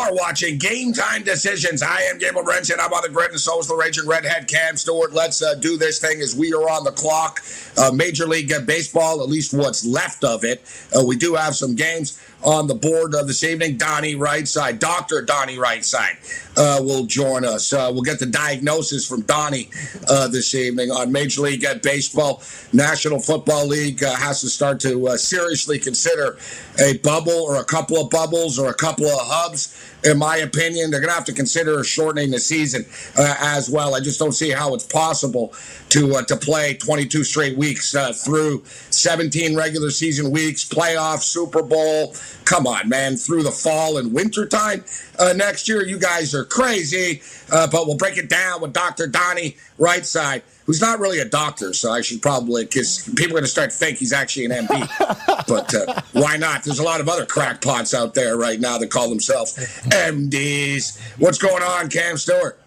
are watching Game Time Decisions. I am Morency, and I'm on the grid, and so is the Raging Redhead Cam Stewart. Let's uh, do this thing as we are on the clock. Uh, Major League Baseball, at least what's left of it. Uh, we do have some games on the board uh, this evening. Donnie Rightside, Dr. Donnie Rightside, uh, will join us. Uh, we'll get the diagnosis from Donnie uh, this evening on Major League Baseball. National Football League uh, has to start to uh, seriously consider a bubble or a couple of bubbles or a couple of hubs. In my opinion, they're going to have to consider shortening the season as well. I just don't see how it's possible to to play 22 straight weeks through 17 regular season weeks, playoffs, Super Bowl. Come on, man, through the fall and winter time uh, next year. You guys are crazy, uh, but we'll break it down with Dr. Donnie Rightside, who's not really a doctor, so I should probably, because people are going to start to think he's actually an MD. but uh, why not? There's a lot of other crackpots out there right now that call themselves MDs. What's going on, Cam Stewart?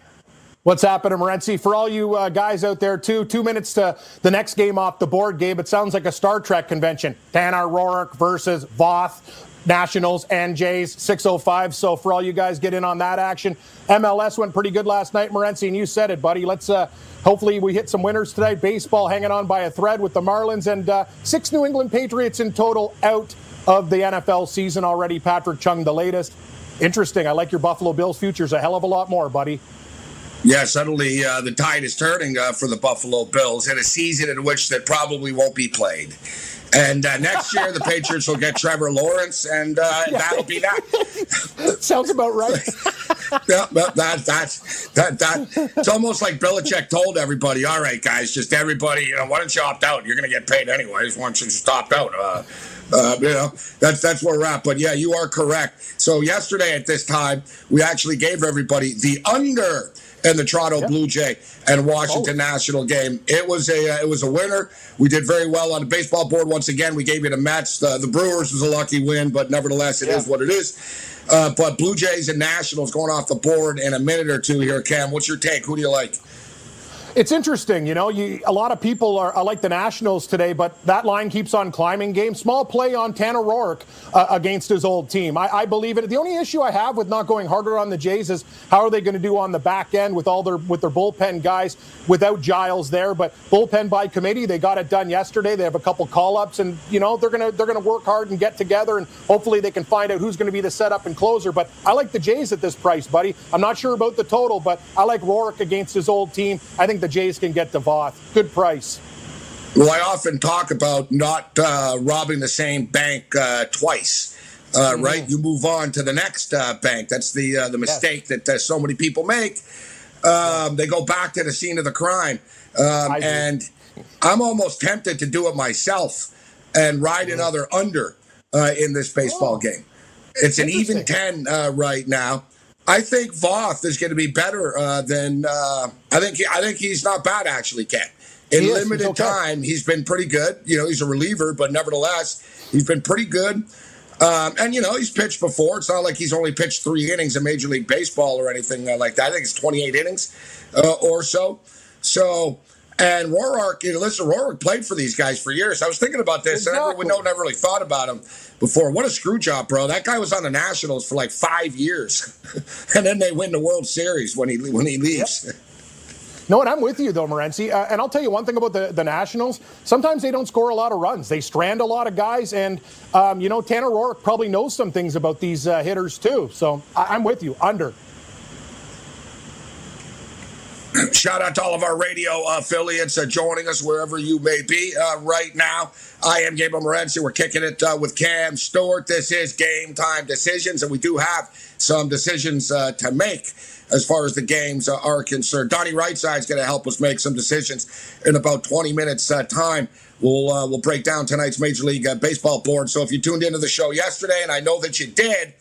What's happening, Morency? For all you uh, guys out there, too, two minutes to the next game off the board, Gabe. It sounds like a Star Trek convention. Tanner Roark versus Voth. Nationals and Jays 605. So for all you guys get in on that action, MLS went pretty good last night, Morency, and you said it, buddy. Let's uh, hopefully we hit some winners today. Baseball hanging on by a thread with the Marlins and uh, six New England Patriots in total out of the NFL season already. Patrick Chung, the latest. Interesting. I like your Buffalo Bills futures a hell of a lot more, buddy. Yeah, suddenly uh, the tide is turning uh, for the Buffalo Bills in a season in which that probably won't be played. And uh, next year, the Patriots will get Trevor Lawrence, and uh, yeah. that'll be that. Sounds about right. yeah, that, that, that, that, it's almost like Belichick told everybody, all right, guys, just everybody, you know, why don't you opt out? You're going to get paid anyways once you just opt out. Uh, uh, you know, that's that's where we're at. But yeah, you are correct. So yesterday at this time, we actually gave everybody the under and the Toronto yep. Blue Jay and Washington oh. National game. It was a uh, it was a winner. We did very well on the baseball board once again. We gave you the Mets. Uh, the Brewers was a lucky win, but nevertheless, it yeah. is what it is. Uh, but Blue Jays and Nationals going off the board in a minute or two here. Cam, what's your take? Who do you like? It's interesting, you know. You, a lot of people are, are, like the Nationals today, but that line keeps on climbing. Game small play on Tanner Roark uh, against his old team. I, I, believe it. The only issue I have with not going harder on the Jays is how are they going to do on the back end with all their with their bullpen guys without Giles there. But bullpen by committee, they got it done yesterday. They have a couple call ups, and you know they're gonna they're gonna work hard and get together, and hopefully they can find out who's going to be the setup and closer. But I like the Jays at this price, buddy. I'm not sure about the total, but I like Roark against his old team. I think the Jays can get the Voth. Good price. Well, I often talk about not uh, robbing the same bank uh, twice. Uh, mm-hmm. Right, you move on to the next uh, bank. That's the uh, the mistake yes. that uh, so many people make. Um, they go back to the scene of the crime, um, and I'm almost tempted to do it myself and ride mm-hmm. another under in this baseball oh. game. It's an even ten right now. I think Voth is going to be better uh, than uh, I think. He, I think he's not bad actually, Ken. In he limited okay. time, he's been pretty good. You know, he's a reliever, but nevertheless, he's been pretty good. Um, and you know, he's pitched before. It's not like he's only pitched three innings in Major League Baseball or anything uh, like that. I think it's 28 innings uh, or so. So and Roark, you know, listen, Roark played for these guys for years. I was thinking about this. Exactly. I never, never really thought about him before. What a screw job, bro! That guy was on the Nationals for like five years, and then they win the World Series when he when he leaves. Yep. No, and I'm with you though, Morency. Uh, and I'll tell you one thing about the, the Nationals. Sometimes they don't score a lot of runs. They strand a lot of guys, and um, you know Tanner Roark probably knows some things about these uh, hitters too. So I- I'm with you. Under. Shout out to all of our radio affiliates uh, joining us wherever you may be uh, right now. I am Gabriel Morency. We're kicking it uh, with Cam Stewart. This is game time decisions, and we do have some decisions uh, to make as far as the games uh, are concerned. Donnie Rightside is going to help us make some decisions in about 20 minutes uh, time. We'll we'll break down tonight's Major League Baseball board. So if you tuned into the show yesterday, and I know that you did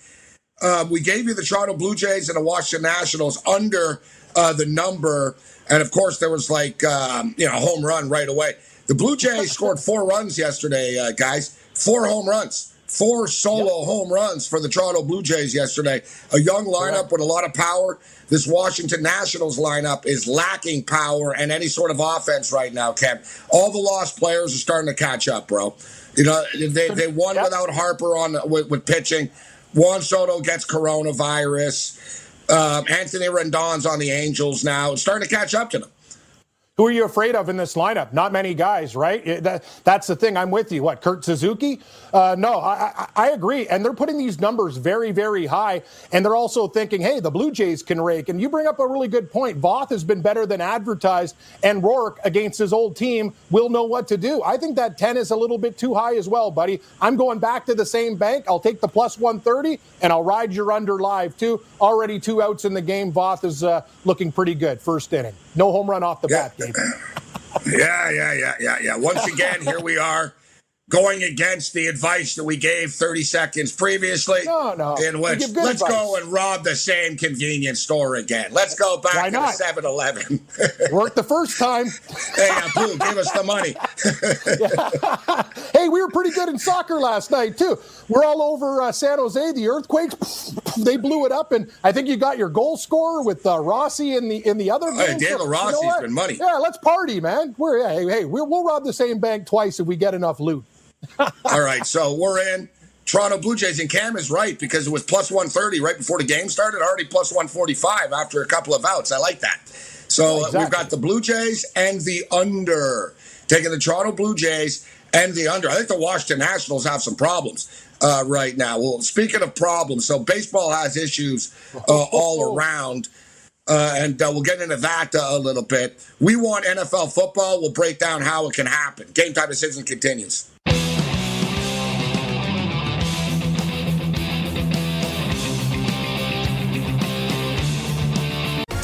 uh, we gave you the Toronto Blue Jays and the Washington Nationals under uh, the number. And of course, there was like, um, you know, home run right away. The Blue Jays scored four runs yesterday, uh, guys. Four home runs. Four solo yep. home runs for the Toronto Blue Jays yesterday. A young lineup with a lot of power. This Washington Nationals lineup is lacking power and any sort of offense right now, Ken. All the lost players are starting to catch up, bro. You know, they, they won yep. without Harper on with, with pitching. Juan Soto gets coronavirus. Uh, Anthony Rendon's on the Angels now. It's starting to catch up to them. Who are you afraid of in this lineup? Not many guys, right? That, that's the thing. I'm with you. What, Kurt Suzuki? Uh, no, I, I, I, agree. And they're putting these numbers very, very high. And they're also thinking, hey, the Blue Jays can rake. And you bring up a really good point. Voth has been better than advertised. And Roark against his old team will know what to do. I think that 10 is a little bit too high as well, buddy. I'm going back to the same bank. I'll take the plus 130 and I'll ride your under live too. Already two outs in the game. Voth is uh, looking pretty good. First inning. No home run off the yeah. bat, Gabe. yeah, yeah, yeah, yeah, yeah. Once again, here we are going against the advice that we gave 30 seconds previously. No, no. In which let's advice. go and rob the same convenience store again. Let's go back Why to not? 7 Eleven. Worked the first time. hey, Apu, give us the money. hey, we were pretty good in soccer last night, too. We're all over uh, San Jose. The earthquakes, they blew it up. And I think you got your goal scorer with uh, Rossi in the in the other game. Hey, Daniel so, Rossi's you know been money. Yeah, let's party, man. We're, hey, hey we'll, we'll rob the same bank twice if we get enough loot. All right, so we're in. Toronto Blue Jays, and Cam is right because it was plus 130 right before the game started, already plus 145 after a couple of outs. I like that. So exactly. we've got the Blue Jays and the under. Taking the Toronto Blue Jays and the under. I think the Washington Nationals have some problems uh, right now. Well, speaking of problems, so baseball has issues uh, all around. Uh, and uh, we'll get into that uh, a little bit. We want NFL football. We'll break down how it can happen. Game time decision continues.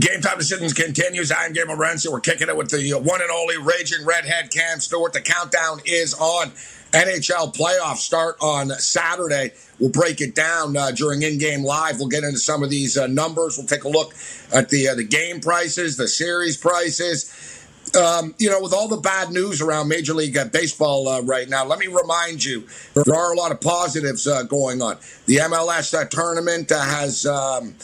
Game time decisions continues. I'm Gabe Morency. We're kicking it with the one and only raging redhead Cam Stewart. The countdown is on. NHL playoffs start on Saturday. We'll break it down uh, during in-game live. We'll get into some of these uh, numbers. We'll take a look at the uh, the game prices, the series prices. Um, you know, with all the bad news around Major League uh, Baseball uh, right now, let me remind you there are a lot of positives uh, going on. The MLS tournament has. Um,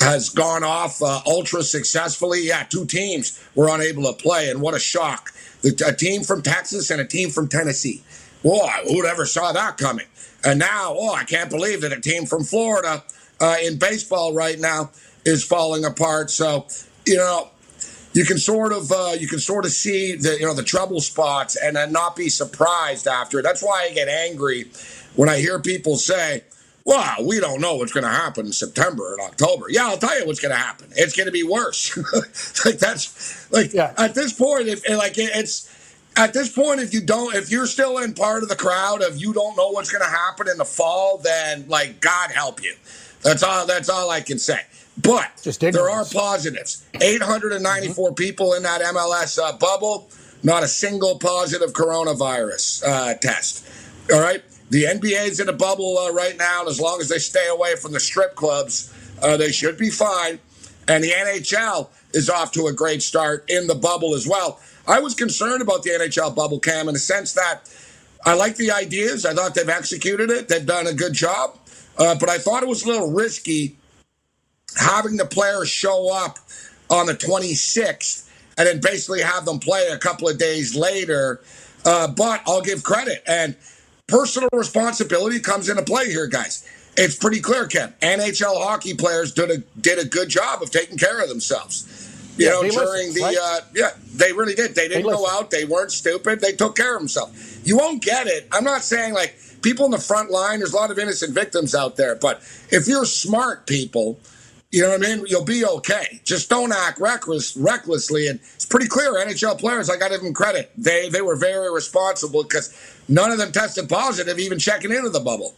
has gone off uh, ultra successfully. Yeah, two teams were unable to play, and what a shock! The, a team from Texas and a team from Tennessee. Boy, who'd ever saw that coming? And now, oh, I can't believe that a team from Florida uh, in baseball right now is falling apart. So, you know, you can sort of uh, you can sort of see the you know the trouble spots and then not be surprised after. That's why I get angry when I hear people say well, we don't know what's going to happen in September and October. Yeah, I'll tell you what's going to happen. It's going to be worse. like that's like yeah. at this point, if like it's at this point, if you don't, if you're still in part of the crowd of you don't know what's going to happen in the fall, then like God help you. That's all. That's all I can say. But there are positives. 894 mm-hmm. people in that MLS uh, bubble. Not a single positive coronavirus uh, test. All right. The NBA is in a bubble uh, right now, and as long as they stay away from the strip clubs, uh, they should be fine. And the NHL is off to a great start in the bubble as well. I was concerned about the NHL bubble, Cam, in the sense that I like the ideas. I thought they've executed it. They've done a good job. Uh, but I thought it was a little risky having the players show up on the 26th and then basically have them play a couple of days later. Uh, but I'll give credit. And personal responsibility comes into play here, guys. It's pretty clear, Ken. NHL hockey players did a did a good job of taking care of themselves. You yeah, know, during the right? uh, yeah, they really did. They didn't they go out. They weren't stupid. They took care of themselves. You won't get it. I'm not saying like people in the front line. There's a lot of innocent victims out there, but if you're smart people, you know what I mean. You'll be okay. Just don't act reckless, recklessly. And it's pretty clear. NHL players, I got to give them credit. They they were very responsible because none of them tested positive, even checking into the bubble.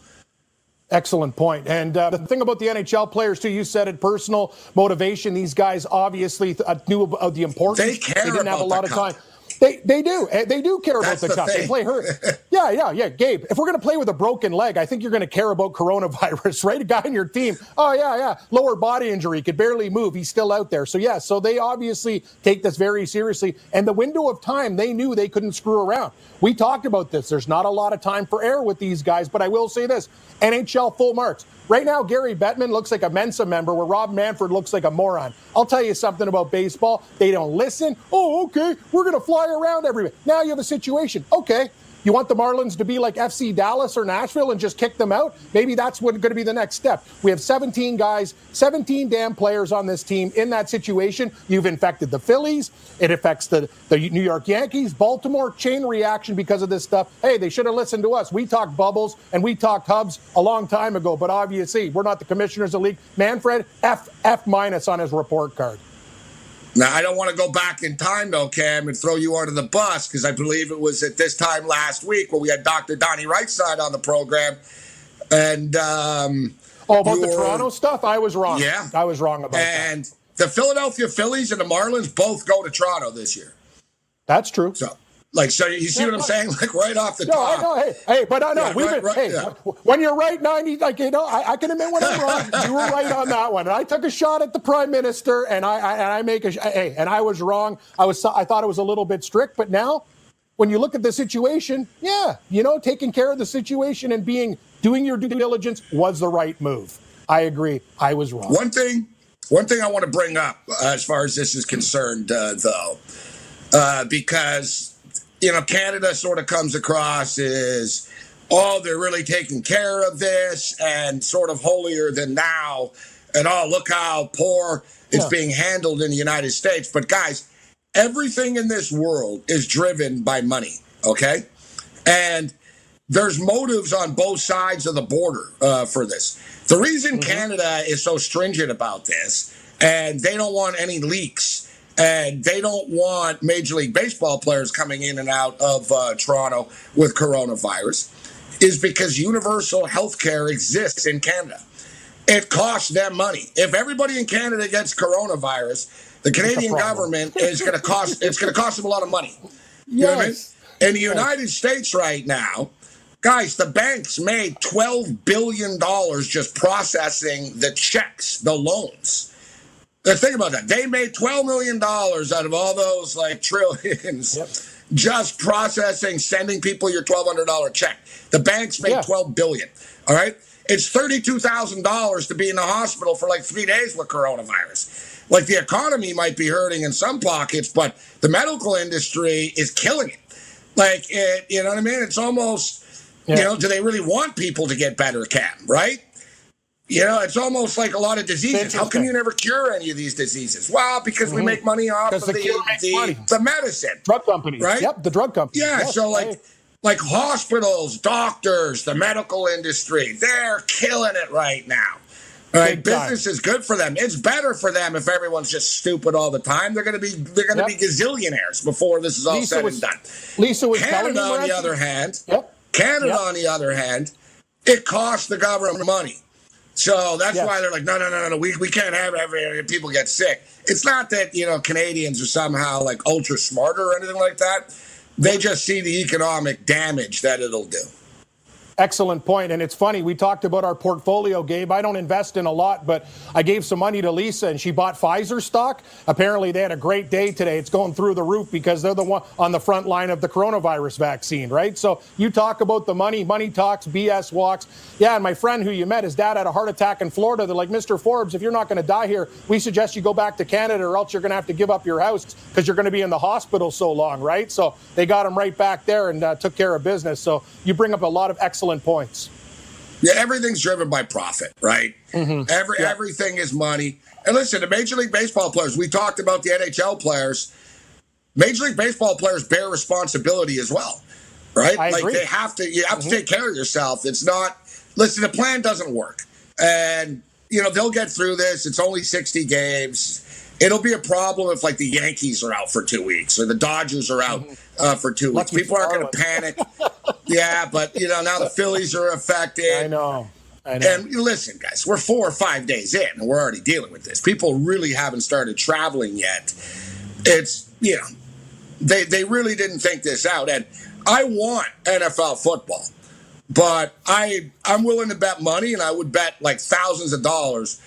Excellent point. And uh, the thing about the NHL players, too, you said it personal motivation. These guys obviously uh, knew about the importance. They care They didn't have a lot of time. They they do. Eh, they do care That's about the, the cup. They play hurt. yeah, yeah, yeah. Gabe, if we're going to play with a broken leg, I think you're going to care about coronavirus, right? A guy in your team. Oh, yeah, yeah. Lower body injury, could barely move. He's still out there. So, yeah, so they obviously take this very seriously. And the window of time, they knew they couldn't screw around. We talked about this. There's not a lot of time for error with these guys, but I will say this NHL full marks. Right now, Gary Bettman looks like a Mensa member where Rob Manfred looks like a moron. I'll tell you something about baseball. They don't listen. Oh, okay, we're going to fly around everywhere. Now you have a situation. Okay, you want the Marlins to be like FC Dallas or Nashville and just kick them out? Maybe that's what going to be the next step. We have 17 guys, 17 damn players on this team in that situation. You've infected the Phillies. It affects the, the New York Yankees, Baltimore, chain reaction because of this stuff. Hey, they should have listened to us. We talked bubbles and we talked hubs a long time ago, but obviously we're not the commissioners of the league. Manfred, F, F minus on his report card. Now, I don't want to go back in time, though, Cam, and throw you under the bus because I believe it was at this time last week when we had Dr. Donnie Rightside on the program. And. Um, oh, about the Toronto stuff? I was wrong. Yeah. I was wrong about and that. And the Philadelphia Phillies and the Marlins both go to Toronto this year. That's true. So like, so you see what I'm saying? Like, right off the no, top. No, hey, hey, but I know. Yeah, we've right, been, right, hey, yeah. when you're right 90, like, you know, I, I can admit when I'm wrong. you were right on that one. And I took a shot at the prime minister, and I, I, and I make a, hey, and I was wrong. I was, I thought it was a little bit strict, but now, when you look at the situation, yeah, you know, taking care of the situation and being, doing your due diligence was the right move. I agree. I was wrong. One thing, one thing I want to bring up as far as this is concerned, uh, though, uh, because you know, Canada sort of comes across as, oh, they're really taking care of this and sort of holier than now. And oh, look how poor it's yeah. being handled in the United States. But guys, everything in this world is driven by money, okay? And there's motives on both sides of the border uh, for this. The reason mm-hmm. Canada is so stringent about this and they don't want any leaks and they don't want Major League Baseball players coming in and out of uh, Toronto with coronavirus, is because universal health care exists in Canada. It costs them money. If everybody in Canada gets coronavirus, the Canadian government is going to cost it's going to cost them a lot of money. You yes. know I mean? In the United yes. States right now, guys, the banks made twelve billion dollars just processing the checks, the loans. Think about that. They made $12 million out of all those like trillions yep. just processing, sending people your $1,200 check. The banks made yeah. 12 billion. All right. It's $32,000 to be in the hospital for like three days with coronavirus. Like the economy might be hurting in some pockets, but the medical industry is killing it. Like, it, you know what I mean? It's almost, yeah. you know, do they really want people to get better, Cam, right? You know, it's almost like a lot of diseases. How come you never cure any of these diseases? Well, because mm-hmm. we make money off of the, the, the, medicine. Drug companies. Right? Yep, the drug companies. Yeah, yes, so like right. like hospitals, doctors, the medical industry, they're killing it right now. All right, business is good for them. It's better for them if everyone's just stupid all the time. They're going to be they're going to yep. be gazillionaires before this is all Lisa said was, and done. Lisa was Canada, on the other hand, yep. Canada, yep. on the other hand, it costs the government money. So that's yes. why they're like, no, no, no, no, we, we can't have every people get sick. It's not that, you know, Canadians are somehow like ultra smarter or anything like that. They just see the economic damage that it'll do. Excellent point. And it's funny, we talked about our portfolio, Gabe. I don't invest in a lot, but I gave some money to Lisa and she bought Pfizer stock. Apparently, they had a great day today. It's going through the roof because they're the one on the front line of the coronavirus vaccine, right? So you talk about the money, money talks, BS walks. Yeah, and my friend who you met, his dad had a heart attack in Florida. They're like, Mr. Forbes, if you're not going to die here, we suggest you go back to Canada or else you're going to have to give up your house because you're going to be in the hospital so long, right? So they got him right back there and uh, took care of business. So you bring up a lot of excellent points. Yeah, everything's driven by profit, right? Mm-hmm. Every yeah. everything is money. And listen, the Major League Baseball players. We talked about the NHL players. Major League Baseball players bear responsibility as well, right? I like agree. they have to. You have mm-hmm. to take care of yourself. It's not. Listen, the plan doesn't work, and you know they'll get through this. It's only sixty games. It'll be a problem if like the Yankees are out for two weeks or the Dodgers are out mm-hmm. uh, for two weeks. People aren't going to panic. yeah, but you know now the Phillies are affected. I know. I know. And listen, guys, we're four or five days in, and we're already dealing with this. People really haven't started traveling yet. It's you know, they they really didn't think this out, and I want NFL football, but I I'm willing to bet money, and I would bet like thousands of dollars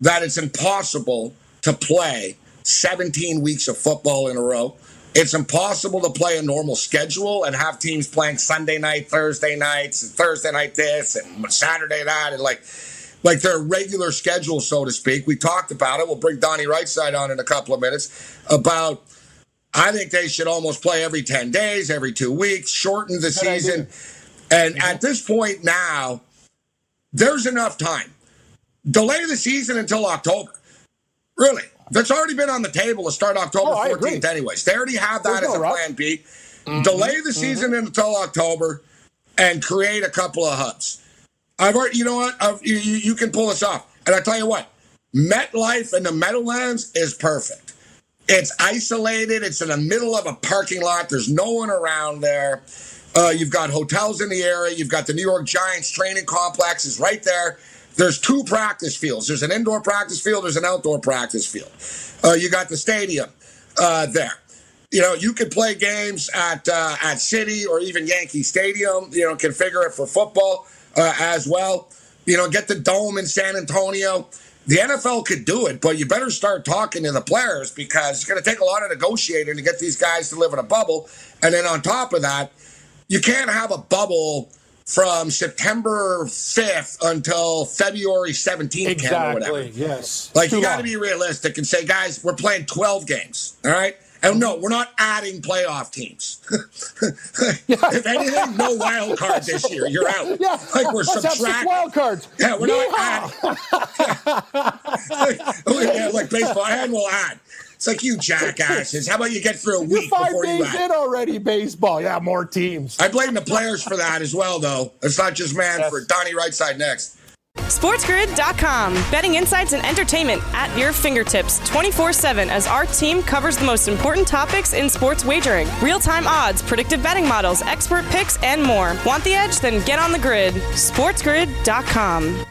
that it's impossible to play 17 weeks of football in a row. It's impossible to play a normal schedule and have teams playing Sunday night, Thursday nights, and Thursday night this, and Saturday that, and like like their regular schedule, so to speak. We talked about it. We'll bring Donnie Rightside on in a couple of minutes about. I think they should almost play every 10 days, every two weeks, shorten the season. And at this point now, there's enough time. Delay the season until October. Really? That's already been on the table to start October oh, 14th, anyways. They already have that There's as no a plan B. Mm-hmm. Delay the season mm-hmm. until October and create a couple of hubs. I've already, you know what? I've, you, you can pull this off. And I tell you what, MetLife and the Meadowlands is perfect. It's isolated. It's in the middle of a parking lot. There's no one around there. Uh, you've got hotels in the area. You've got the New York Giants training complex is right there. There's two practice fields. There's an indoor practice field. There's an outdoor practice field. Uh, you got the stadium uh, there. You know, you could play games at uh, at Citi or even Yankee Stadium. You know, configure it for football uh, as well. You know, get the dome in San Antonio. The NFL could do it, but you better start talking to the players because it's going to take a lot of negotiating to get these guys to live in a bubble. And then on top of that, you can't have a bubble from September 5th until February 17th. Exactly. Yes. Like you got to be realistic and say, guys, we're playing 12 games. All right. And no, we're not adding playoff teams. if anything, no wild card this year. You're out. Yeah. Like we're subtracting wild cards. Yeah, we're Yeehaw. not adding. Oh, yeah, like baseball, and we'll add. It's like you jackasses. How about you get through a week You're five before days you act? in already, baseball. Yeah, more teams. I blame the players for that as well, though. It's not just man for Donnie Rightside next. SportsGrid.com. Betting insights and entertainment at your fingertips 24 7 as our team covers the most important topics in sports wagering real time odds, predictive betting models, expert picks, and more. Want the edge? Then get on the grid. SportsGrid.com.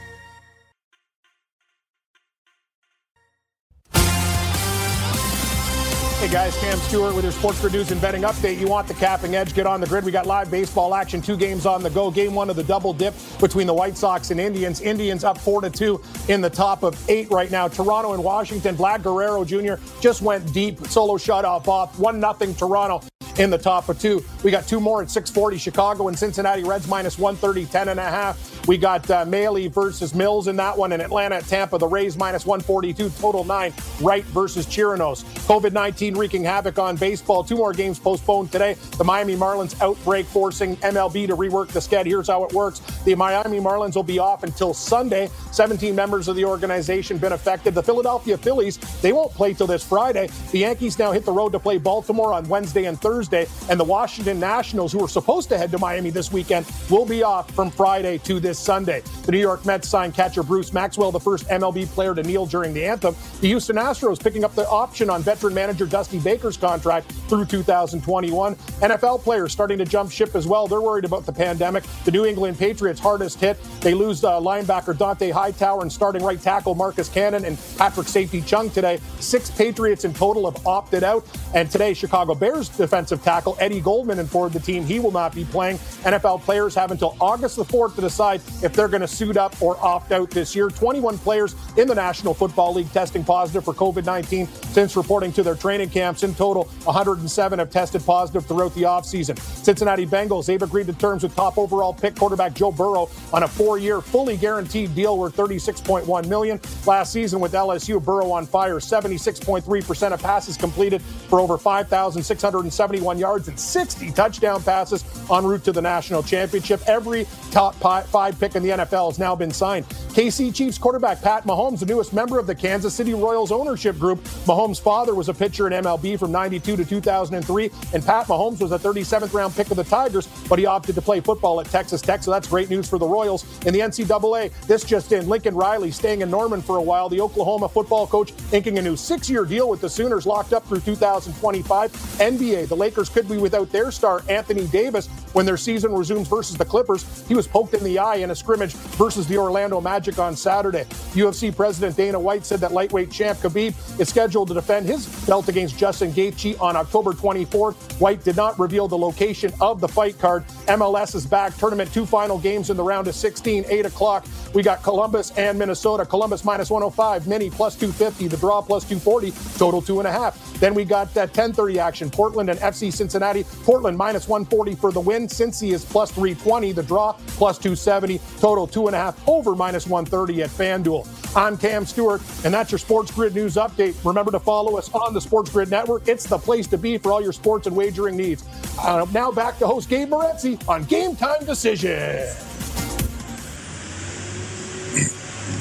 Hey guys, Cam Stewart with your Sports Grid News and Betting Update. You want the capping edge? Get on the grid. We got live baseball action, two games on the go. Game one of the double dip between the White Sox and Indians. Indians up four to two in the top of eight right now. Toronto and Washington. Vlad Guerrero Jr. just went deep, solo shutout off one nothing Toronto in the top of two. We got two more at 640. Chicago and Cincinnati Reds minus 130, 10 and a half. We got uh, Mahle versus Mills in that one. And Atlanta at Tampa, the Rays minus 142, total nine. Wright versus Chirinos. COVID 19 wreaking havoc on baseball. Two more games postponed today. The Miami Marlins outbreak forcing MLB to rework the schedule. Here's how it works the Miami Marlins will be off until Sunday. 17 members of the organization been affected. The Philadelphia Phillies, they won't play till this Friday. The Yankees now hit the road to play Baltimore on Wednesday and Thursday. And the Washington Nationals, who are supposed to head to Miami this weekend, will be off from Friday to this Sunday. The New York Mets signed catcher Bruce Maxwell, the first MLB player to kneel during the anthem. The Houston Astros picking up the option on veteran manager Dusty Baker's contract through 2021. NFL players starting to jump ship as well. They're worried about the pandemic. The New England Patriots hardest hit. They lose uh, linebacker Dont'a Hightower and starting right tackle Marcus Cannon and Patrick Safety Chung today. Six Patriots in total have opted out. And today, Chicago Bears defensive tackle Eddie Goldman informed the team he will not be playing. NFL players have until August the 4th to decide if they're going to suit up or opt out this year. 21 players in the National Football League testing positive for COVID 19 since reporting to their training camps. In total, 107 have tested positive throughout the offseason. Cincinnati Bengals, they've agreed to terms with top overall pick quarterback Joe Burrow on a four year, fully guaranteed deal worth 36.1 million. Last season with LSU, Burrow on fire, 76.3% of passes completed for over 5,671 241 yards and 60 touchdown passes en route to the national championship. Every top five pick in the NFL has now been signed. KC Chiefs quarterback Pat Mahomes, the newest member of the Kansas City Royals ownership group. Mahomes' father was a pitcher in MLB from 92 to 2003, and Pat Mahomes was a 37th round pick of the Tigers, but he opted to play football at Texas Tech, so that's great news for the Royals. In the NCAA, this just in Lincoln Riley staying in Norman for a while. The Oklahoma football coach inking a new six year deal with the Sooners locked up through 2025. NBA, the Lakers could be without their star, Anthony Davis, when their season resumes versus the Clippers. He was poked in the eye in a scrimmage versus the Orlando Magic on Saturday. UFC President Dana White said that lightweight champ Khabib is scheduled to defend his belt against Justin Gaethje on October 24th. White did not reveal the location of the fight card. MLS is back. Tournament two final games in the round of 16, 8 o'clock. We got Columbus and Minnesota. Columbus minus 105, Mini plus 250, the draw plus 240, total two and a half. Then we got that 10:30 action. Portland and FC Cincinnati. Portland minus 140 for the win. Cincy is plus 320. The draw plus 270. Total two and a half over minus 130 at FanDuel. I'm Cam Stewart, and that's your Sports Grid news update. Remember to follow us on the Sports Grid Network. It's the place to be for all your sports and wagering needs. Uh, now back to host Gabe Morency on Game Time Decision.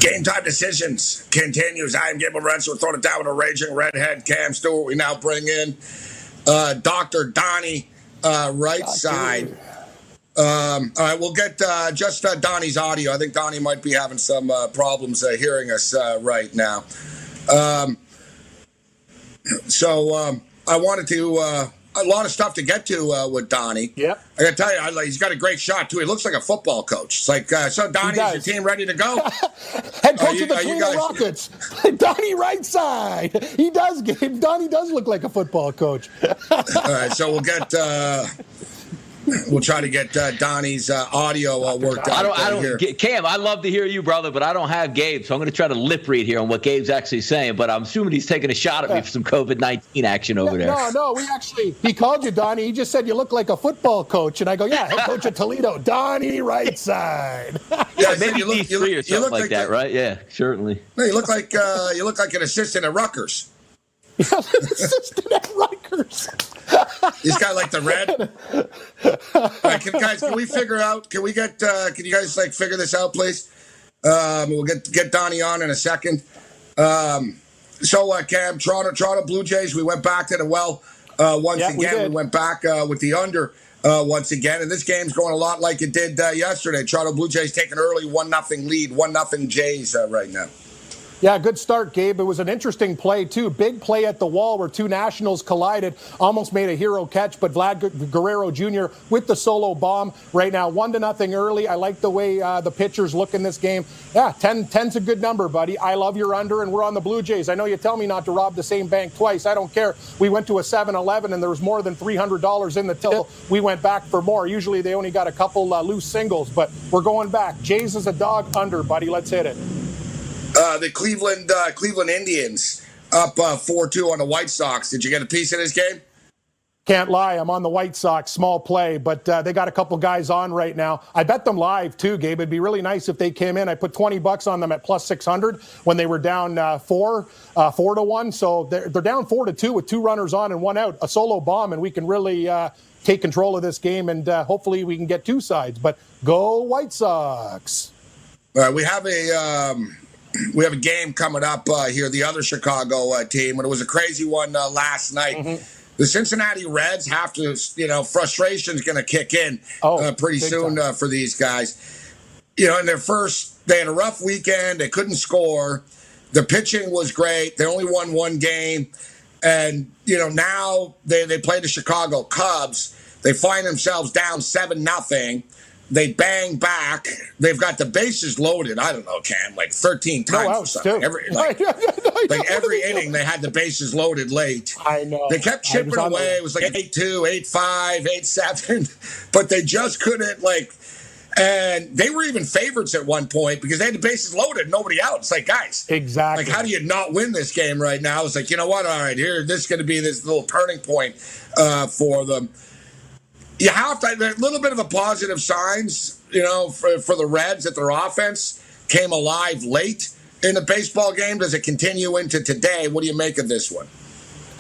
Game time decisions continues. I am Gabriel. We're throwing it down with a raging redhead Cam Stewart. We now bring in uh, Dr. Donnie uh, Rightside. Um, all right, we'll get uh, just uh, Donnie's audio. I think Donnie might be having some uh, problems uh, hearing us uh, right now. Um, so um, I wanted to uh, a lot of stuff to get to uh, with Donnie. Yep. I got to tell you, I, he's got a great shot too. He looks like a football coach. It's like, uh, so Donnie, is your team ready to go? Head coach you, of the guys... Rockets, Donnie Rightside. He does. Donnie does look like a football coach. All right, so we'll get. Uh, we'll try to get uh, Donnie's uh, audio uh, worked out. I don't. I don't. Here. Cam, I love to hear you, brother, but I don't have Gabe, so I'm going to try to lip read here on what Gabe's actually saying. But I'm assuming he's taking a shot at me for some COVID nineteen action over there. No, no, we actually he called you Donnie. He just said you look like a football coach, and I go, yeah, head coach of Toledo, Donnie, Rightside. yeah, maybe you look, you look, or something like, like, that, right? Yeah, certainly. No, you look like uh, you look like an assistant at Rutgers. Yeah, assistant at Rutgers. He's got like the red. Right, can, guys, can we figure out? Can we get? Uh, can you guys like figure this out, please? Um, we'll get get Donnie on in a second. Um, so, uh, Cam, Toronto, Toronto Blue Jays. We went back to the well uh, once yeah, again. We, we, went back uh, with the under uh, once again, and this game's going a lot like it did uh, yesterday. Toronto Blue Jays taking early one nothing lead, one nothing Jays uh, right now. Yeah, good start, Gabe. It was an interesting play, too. Big play at the wall where two Nationals collided. Almost made a hero catch, but Vlad Guerrero Jr. with the solo bomb right now. One to nothing early. I like the way uh, the pitchers look in this game. Yeah, 10, 10's a good number, buddy. I love your under, and we're on the Blue Jays. I know you tell me not to rob the same bank twice. I don't care. We went to a 7 Eleven, and there was more than $300 in the till. We went back for more. Usually they only got a couple uh, loose singles, but we're going back. Jays is a dog under, buddy. Let's hit it. Uh, the Cleveland uh, Cleveland Indians up uh, four two on the White Sox. Did you get a piece of this game? Can't lie, I'm on the White Sox, small play, but uh, they got a couple guys on right now. I bet them live too, Gabe. It'd be really nice if they came in. I put 20 bucks on them at plus 600 when they were down uh, four, uh, four to one. So they're, they're down four to two with two runners on and one out, a solo bomb, and we can really uh, take control of this game and uh, hopefully we can get two sides. But go White Sox! All right, we have a. Um we have a game coming up uh, here, the other Chicago uh, team, and it was a crazy one uh, last night. Mm-hmm. The Cincinnati Reds have to, you know, frustration's going to kick in oh, uh, pretty soon uh, for these guys. You know, in their first, they had a rough weekend. They couldn't score. The pitching was great. They only won one game, and you know now they they play the Chicago Cubs. They find themselves down seven nothing they bang back. They've got the bases loaded. I don't know, Cam, like 13 times no or something. Every, like, like every inning, they had the bases loaded late. I know. They kept chipping away. The- it was like 8 2, 8 5, 8 7, but they just couldn't, like, and they were even favorites at one point because they had the bases loaded, nobody out. It's like, guys, exactly. Like, how do you not win this game right now? It's like, you know what? All right, here, this is going to be this little turning point uh, for them you have to a little bit of a positive signs, you know, for, for the Reds that their offense came alive late in the baseball game. Does it continue into today? What do you make of this one?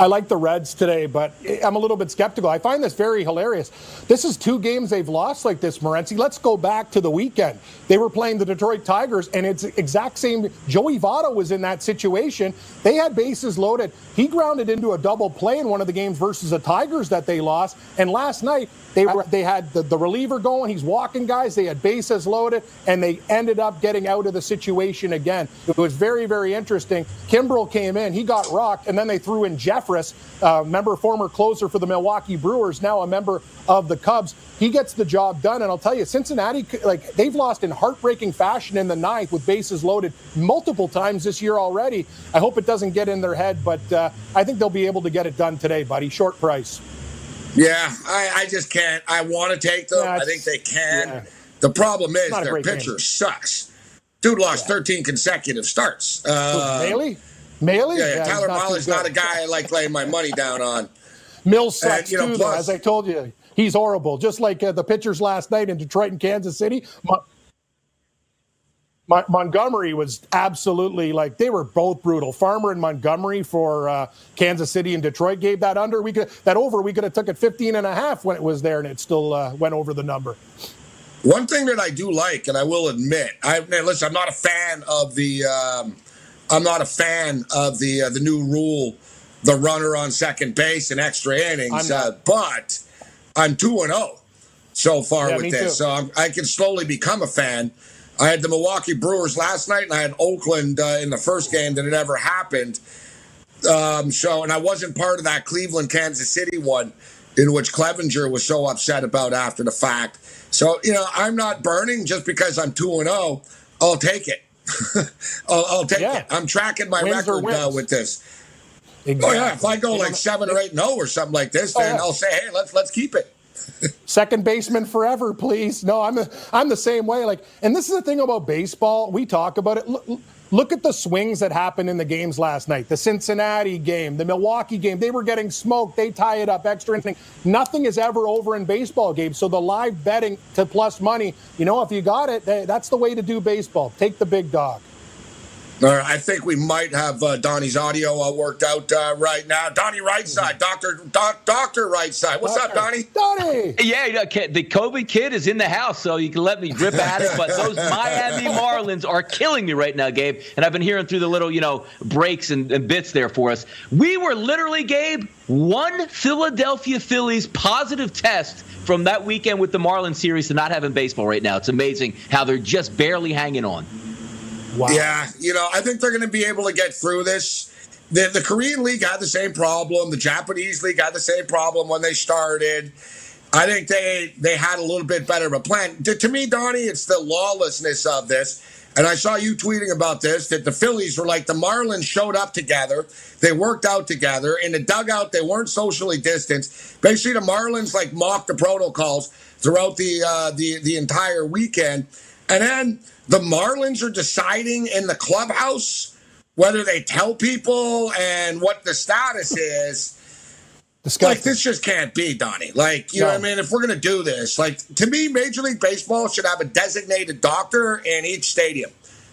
I like the Reds today, but I'm a little bit skeptical. I find this very hilarious. This is two games they've lost like this, Morency. Let's go back to the weekend. They were playing the Detroit Tigers, and it's exact same. Joey Votto was in that situation. They had bases loaded. He grounded into a double play in one of the games versus the Tigers that they lost. And last night, they were they had the, the reliever going. He's walking guys. They had bases loaded, and they ended up getting out of the situation again. It was very very interesting. Kimbrel came in. He got rocked, and then they threw in Uh, member former closer for the Milwaukee Brewers, now a member of the Cubs. He gets the job done, and I'll tell you, Cincinnati like they've lost in heartbreaking fashion in the ninth with bases loaded multiple times this year already. I hope it doesn't get in their head, but uh, I think they'll be able to get it done today, buddy. Short price. Yeah, I, I just can't. I want to take them. Yeah, I think they can. Yeah. The problem is their pitcher game. sucks. Dude lost yeah. 13 consecutive starts. Uh? Mahle? Yeah, yeah Tyler Mahle's not a guy I like laying my money down on. Mills sucks and, you know, too, plus, as I told you. He's horrible, just like uh, the pitchers last night in Detroit and Kansas City. Montgomery was absolutely like they were both brutal. Farmer and Montgomery for uh, Kansas City and Detroit gave that under. We could that over. We could have took it 15 and a half when it was there, and it still uh, went over the number. One thing that I do like, and I will admit, I listen. I'm not a fan of the. Um, I'm not a fan of the uh, the new rule, the runner on second base and extra innings. Uh, but I'm two and zero oh so far yeah, with this, too. so I'm, i can slowly become a fan. I had the Milwaukee Brewers last night, and I had Oakland uh, in the first game that it ever happened. Um, so, and I wasn't part of that Cleveland Kansas City one, in which Clevinger was so upset about after the fact. So, you know, I'm not burning just because I'm two and zero. Oh. I'll take it. I'll, I'll, take yeah. it. I'm tracking my wins record uh, with this. Exactly. Oh yeah, if I go like seven or eight zero oh or something like this, then oh, yeah. I'll say, hey, let's let's keep it. Second baseman forever, please. No, I'm the, I'm the same way. Like, and this is the thing about baseball. We talk about it. Look, look at the swings that happened in the games last night. The Cincinnati game, the Milwaukee game. They were getting smoked. They tie it up, extra inning. Nothing is ever over in baseball games. So the live betting to plus money. You know, if you got it, that's the way to do baseball. Take the big dog. I think we might have uh, Donnie's audio uh, worked out uh, right now. Donnie Rightside, Doctor doc, Doctor right side. What's Doctor. up, Donnie? Donnie. Yeah, you know, the COVID kid is in the house, so you can let me rip at it. But those Miami Marlins are killing me right now, Gabe. And I've been hearing through the little, you know, breaks and, and bits there for us. We were literally, Gabe, one Philadelphia Phillies positive test from that weekend with the Marlins series to not having baseball right now. It's amazing how they're just barely hanging on. Wow. Yeah, you know, I think they're going to be able to get through this. The, the Korean League had the same problem. The Japanese League had the same problem when they started. I think they they had a little bit better of a plan. To, to me, Donnie, it's the lawlessness of this. And I saw you tweeting about this that the Phillies were like the Marlins showed up together. They worked out together. In the dugout, they weren't socially distanced. Basically, the Marlins like mocked the protocols throughout the uh, the the entire weekend. And then the Marlins are deciding in the clubhouse whether they tell people and what the status is. Disgusting. Like this just can't be, Donnie. Like, you no. know what I mean? If we're gonna do this, like to me, Major League Baseball should have a designated doctor in each stadium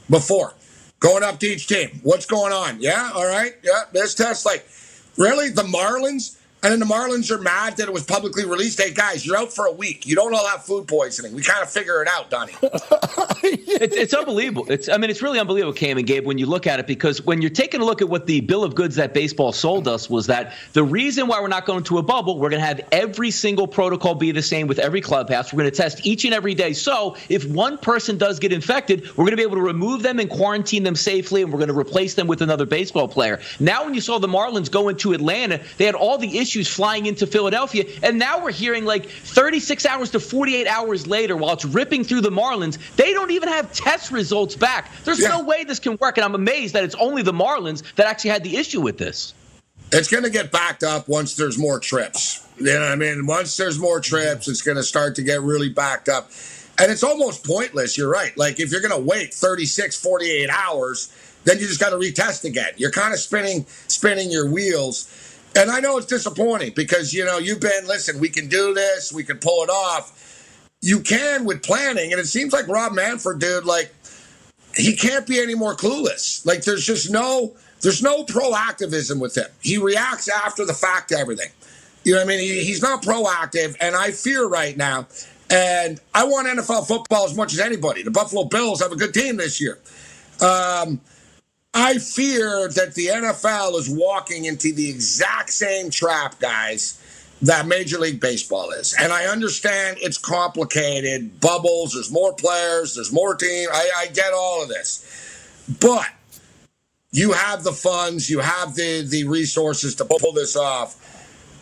before going up to each team. What's going on? Yeah, all right, yeah, this test. Like, really, the Marlins and then the Marlins are mad that it was publicly released. Hey, guys, you're out for a week. You don't all have food poisoning. We kind of figure it out, Donnie. it's, it's, unbelievable. It's, I mean, it's really unbelievable, Cam and Gabe, when you look at it, because when you're taking a look at what the bill of goods that baseball sold us was that the reason why we're not going to a bubble, we're going to have every single protocol be the same with every clubhouse. We're going to test each and every day. So if one person does get infected, we're going to be able to remove them and quarantine them safely, and we're going to replace them with another baseball player. Now, when you saw the Marlins go into Atlanta, they had all the issues issues flying into Philadelphia. And now we're hearing like 36 hours to 48 hours later, while it's ripping through the Marlins, they don't even have test results back. There's yeah. no way this can work. And I'm amazed that it's only the Marlins that actually had the issue with this. It's going to get backed up once there's more trips. You know what I mean? Once there's more trips, it's going to start to get really backed up. And it's almost pointless. You're right. Like if you're going to wait 36, 48 hours, then you just got to retest again. You're kind of spinning, spinning your wheels. And I know it's disappointing because, you know, you've been, listen, we can do this, we can pull it off. You can with planning. And it seems like Rob Manfred, dude, like, he can't be any more clueless. Like, there's just no there's no proactivism with him. He reacts after the fact to everything. You know what I mean? He, he's not proactive, and I fear right now. And I want NFL football as much as anybody. The Buffalo Bills have a good team this year. Um, I fear that the NFL is walking into the exact same trap, guys, that Major League Baseball is. And I understand it's complicated. Bubbles, there's more players, there's more teams. I, I get all of this. But you have the funds, you have the, the resources to pull this off.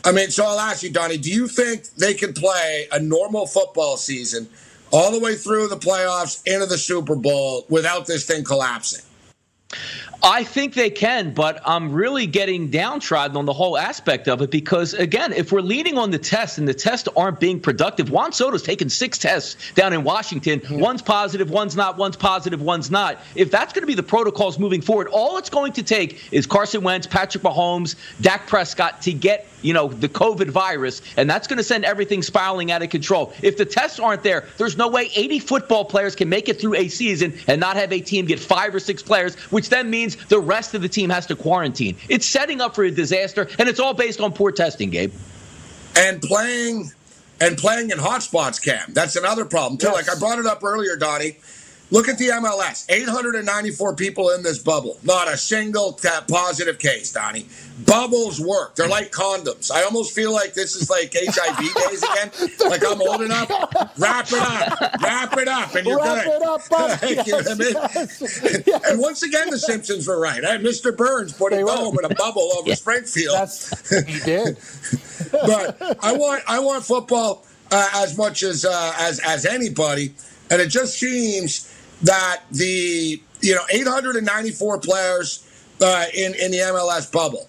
I mean, so I'll ask you, Donnie, do you think they can play a normal football season all the way through the playoffs into the Super Bowl without this thing collapsing? I think they can, but I'm really getting downtrodden on the whole aspect of it because, again, if we're leaning on the tests and the tests aren't being productive, Juan Soto's taken six tests down in Washington. Mm-hmm. One's positive, one's not, one's positive, one's not. If that's going to be the protocols moving forward, all it's going to take is Carson Wentz, Patrick Mahomes, Dak Prescott to get you know, the COVID virus, and that's going to send everything spiraling out of control. If the tests aren't there, there's no way 80 football players can make it through a season and not have a team get five or six players, which then means the rest of the team has to quarantine. It's setting up for a disaster, and it's all based on poor testing, Gabe. And playing and playing in hotspots, Cam. That's another problem too. Yes. Like I brought it up earlier, Donnie. Look at the MLS 894 people in this bubble. Not a single t- positive case, Donnie. Bubbles work. They're like condoms. I almost feel like this is like HIV days again. Like I'm old enough. Wrap it up. Wrap it up. And you're Wrap good. it up, bud. you know I mean? yes, yes. And once again, the Simpsons were right. Mr. Burns put a dome in a bubble over yeah. Springfield. That's, he did. but I want I want football uh, as much as uh, as as anybody. And it just seems that the you know 894 players uh, in in the MLS bubble,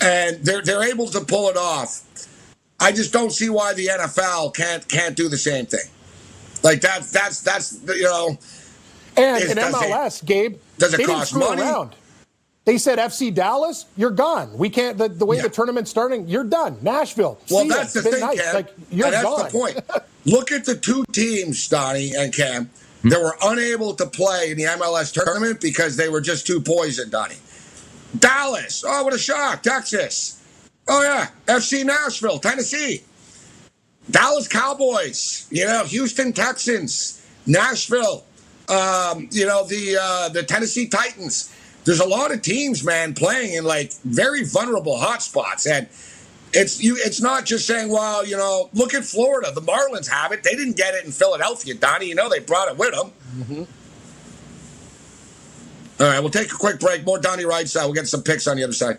and they're they're able to pull it off. I just don't see why the NFL can't can't do the same thing. Like that's that's that's you know. And in MLS, it, Gabe, does it they cost money? Around. They said FC Dallas, you're gone. We can't. The, the way yeah. the tournament's starting, you're done. Nashville. Well, that's the thing, nice. Cam. Like, you're that's gone. the point. Look at the two teams, Donnie and Cam, that were unable to play in the MLS tournament because they were just too poisoned, Donnie. Dallas, oh, what a shock. Texas, oh, yeah. FC Nashville, Tennessee. Dallas Cowboys, you know, Houston Texans, Nashville, um, you know, the uh, the Tennessee Titans. There's a lot of teams, man, playing in like very vulnerable hotspots. And it's you. It's not just saying, well, you know, look at Florida. The Marlins have it. They didn't get it in Philadelphia, Donnie. You know, they brought it with them. Mm-hmm. All right, we'll take a quick break. More Donnie Rightside. We'll get some picks on the other side.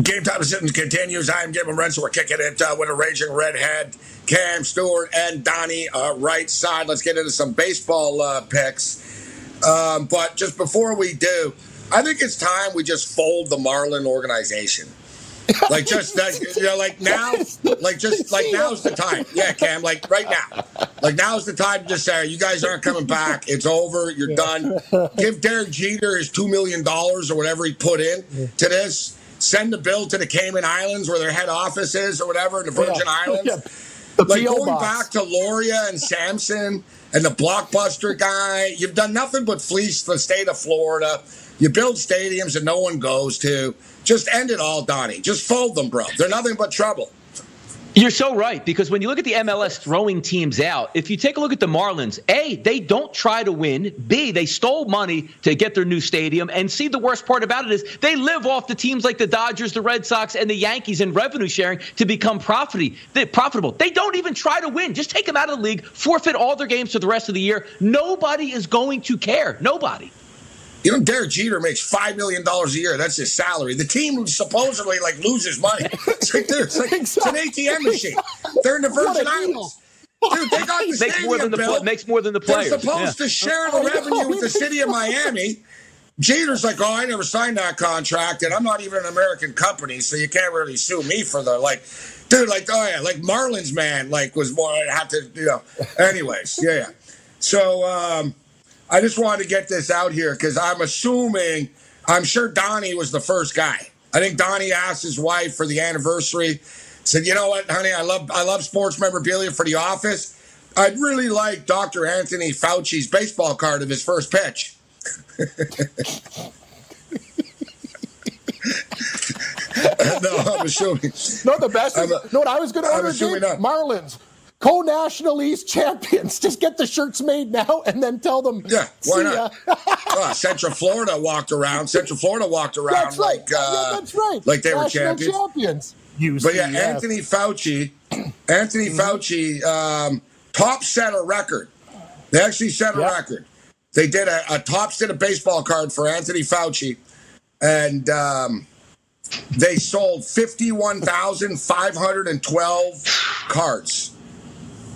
Game time decisions continues. I am Gabriel Renzo. We're kicking it uh, with a raging redhead, Cam Stewart and Donnie uh, Rightside. Let's get into some baseball uh, picks. Um, but just before we do, I think it's time we just fold the Marlin organization. Like just like you know, like now, like just like now's the time. Yeah, Cam, like right now, like now's the time to just say you guys aren't coming back. It's over. You're done. Give Derek Jeter his two million dollars or whatever he put in to this send the bill to the Cayman Islands where their head office is or whatever, the Virgin yeah. Islands. Yeah. The like going box. back to Loria and Samson and the blockbuster guy, you've done nothing but fleece the state of Florida. You build stadiums that no one goes to. Just end it all, Donnie. Just fold them, bro. They're nothing but trouble. You're so right because when you look at the MLS throwing teams out, if you take a look at the Marlins, A, they don't try to win. B, they stole money to get their new stadium. And C, the worst part about it is they live off the teams like the Dodgers, the Red Sox, and the Yankees in revenue sharing to become profitable. They don't even try to win. Just take them out of the league, forfeit all their games for the rest of the year. Nobody is going to care. Nobody. You know, Derek Jeter makes five million dollars a year. That's his salary. The team supposedly like loses money. It's like, it's, like, it's an ATM machine. They're in the Virgin Islands. Dude, they got the makes more than the bill. makes more than the players. They're supposed yeah. to share the revenue with the city of Miami. Jeter's like, oh, I never signed that contract, and I'm not even an American company, so you can't really sue me for the like, dude, like, oh yeah, like Marlins man, like was more have to, you know. Anyways, yeah, yeah. So um, I just wanted to get this out here because I'm assuming, I'm sure Donnie was the first guy. I think Donnie asked his wife for the anniversary, said, you know what, honey, I love I love sports memorabilia for the office. I'd really like Dr. Anthony Fauci's baseball card of his first pitch. no, I'm assuming. No, the best is, no, what I was going to order, Marlins, co-national East champions. Just get the shirts made now and then tell them. Yeah, why not? uh, Central Florida walked around. Central Florida walked around. That's right. Like, uh, yeah, that's right. Like they national were champions. champions. UCF. But yeah, Anthony Fauci, Anthony mm-hmm. Fauci, um, top set a record. They actually set a yep. record. They did a, a top set of baseball card for Anthony Fauci, and um, they sold 51,512 cards.